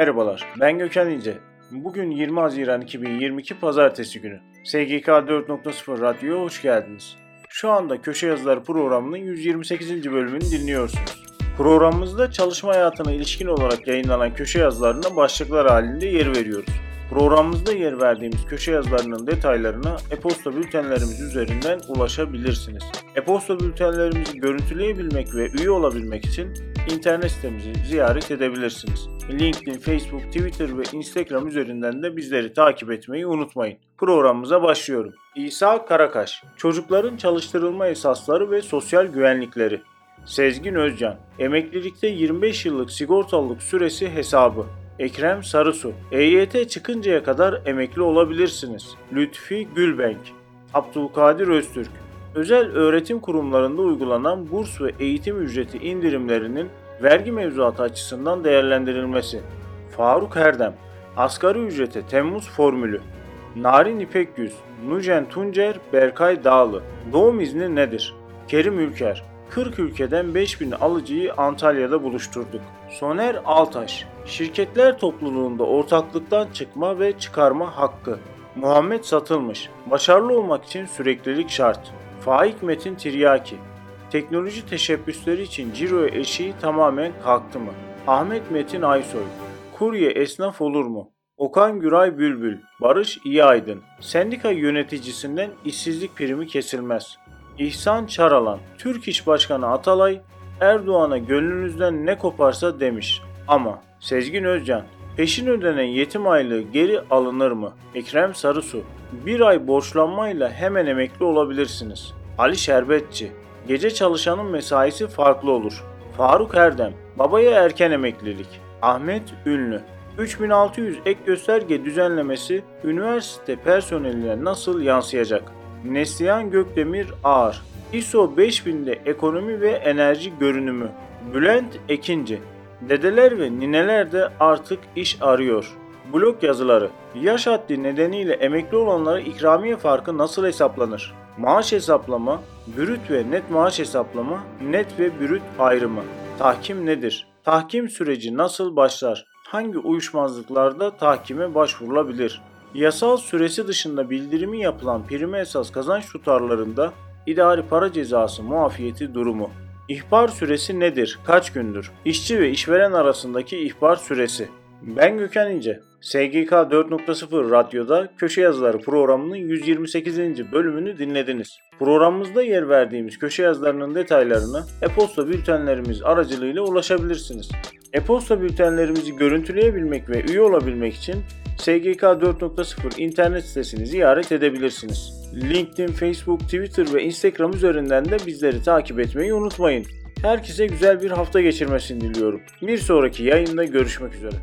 Merhabalar, ben Gökhan İnce. Bugün 20 Haziran 2022 Pazartesi günü. SGK 4.0 Radyo'ya hoş geldiniz. Şu anda Köşe Yazıları programının 128. bölümünü dinliyorsunuz. Programımızda çalışma hayatına ilişkin olarak yayınlanan köşe yazılarına başlıklar halinde yer veriyoruz. Programımızda yer verdiğimiz köşe yazılarının detaylarına e-posta bültenlerimiz üzerinden ulaşabilirsiniz. E-posta bültenlerimizi görüntüleyebilmek ve üye olabilmek için internet sitemizi ziyaret edebilirsiniz. LinkedIn, Facebook, Twitter ve Instagram üzerinden de bizleri takip etmeyi unutmayın. Programımıza başlıyorum. İsa Karakaş, Çocukların Çalıştırılma Esasları ve Sosyal Güvenlikleri. Sezgin Özcan, Emeklilikte 25 yıllık sigortalılık süresi hesabı. Ekrem Sarısu, EYT çıkıncaya kadar emekli olabilirsiniz. Lütfi Gülbenk, Abdülkadir Öztürk, özel öğretim kurumlarında uygulanan burs ve eğitim ücreti indirimlerinin vergi mevzuatı açısından değerlendirilmesi. Faruk Erdem, asgari ücrete Temmuz formülü. Narin İpekgüz, Nujen Tuncer, Berkay Dağlı. Doğum izni nedir? Kerim Ülker, 40 ülkeden 5000 alıcıyı Antalya'da buluşturduk. Soner Altaş, şirketler topluluğunda ortaklıktan çıkma ve çıkarma hakkı. Muhammed Satılmış, başarılı olmak için süreklilik şart. Faik Metin Tiryaki, teknoloji teşebbüsleri için ciro eşiği tamamen kalktı mı? Ahmet Metin Aysoy, kurye esnaf olur mu? Okan Güray Bülbül, Barış İyi Aydın, sendika yöneticisinden işsizlik primi kesilmez. İhsan Çaralan, Türk İş Başkanı Atalay, Erdoğan'a gönlünüzden ne koparsa demiş. Ama Sezgin Özcan, peşin ödenen yetim aylığı geri alınır mı? Ekrem Sarısu, bir ay borçlanmayla hemen emekli olabilirsiniz. Ali Şerbetçi, gece çalışanın mesaisi farklı olur. Faruk Erdem, babaya erken emeklilik. Ahmet Ünlü, 3600 ek gösterge düzenlemesi üniversite personeline nasıl yansıyacak? Neslihan Gökdemir Ağar ISO 5000'de ekonomi ve enerji görünümü Bülent Ekinci Dedeler ve nineler de artık iş arıyor. Blog yazıları Yaş haddi nedeniyle emekli olanlara ikramiye farkı nasıl hesaplanır? Maaş hesaplama, brüt ve net maaş hesaplama, net ve brüt ayrımı. Tahkim nedir? Tahkim süreci nasıl başlar? Hangi uyuşmazlıklarda tahkime başvurulabilir? Yasal süresi dışında bildirimi yapılan prime esas kazanç tutarlarında idari para cezası muafiyeti durumu. İhbar süresi nedir? Kaç gündür? İşçi ve işveren arasındaki ihbar süresi. Ben Gökhan İnce. SGK 4.0 Radyo'da Köşe Yazıları programının 128. bölümünü dinlediniz. Programımızda yer verdiğimiz köşe yazılarının detaylarını e-posta bültenlerimiz aracılığıyla ulaşabilirsiniz. E-posta bültenlerimizi görüntüleyebilmek ve üye olabilmek için SGK 4.0 internet sitesini ziyaret edebilirsiniz. LinkedIn, Facebook, Twitter ve Instagram üzerinden de bizleri takip etmeyi unutmayın. Herkese güzel bir hafta geçirmesini diliyorum. Bir sonraki yayında görüşmek üzere.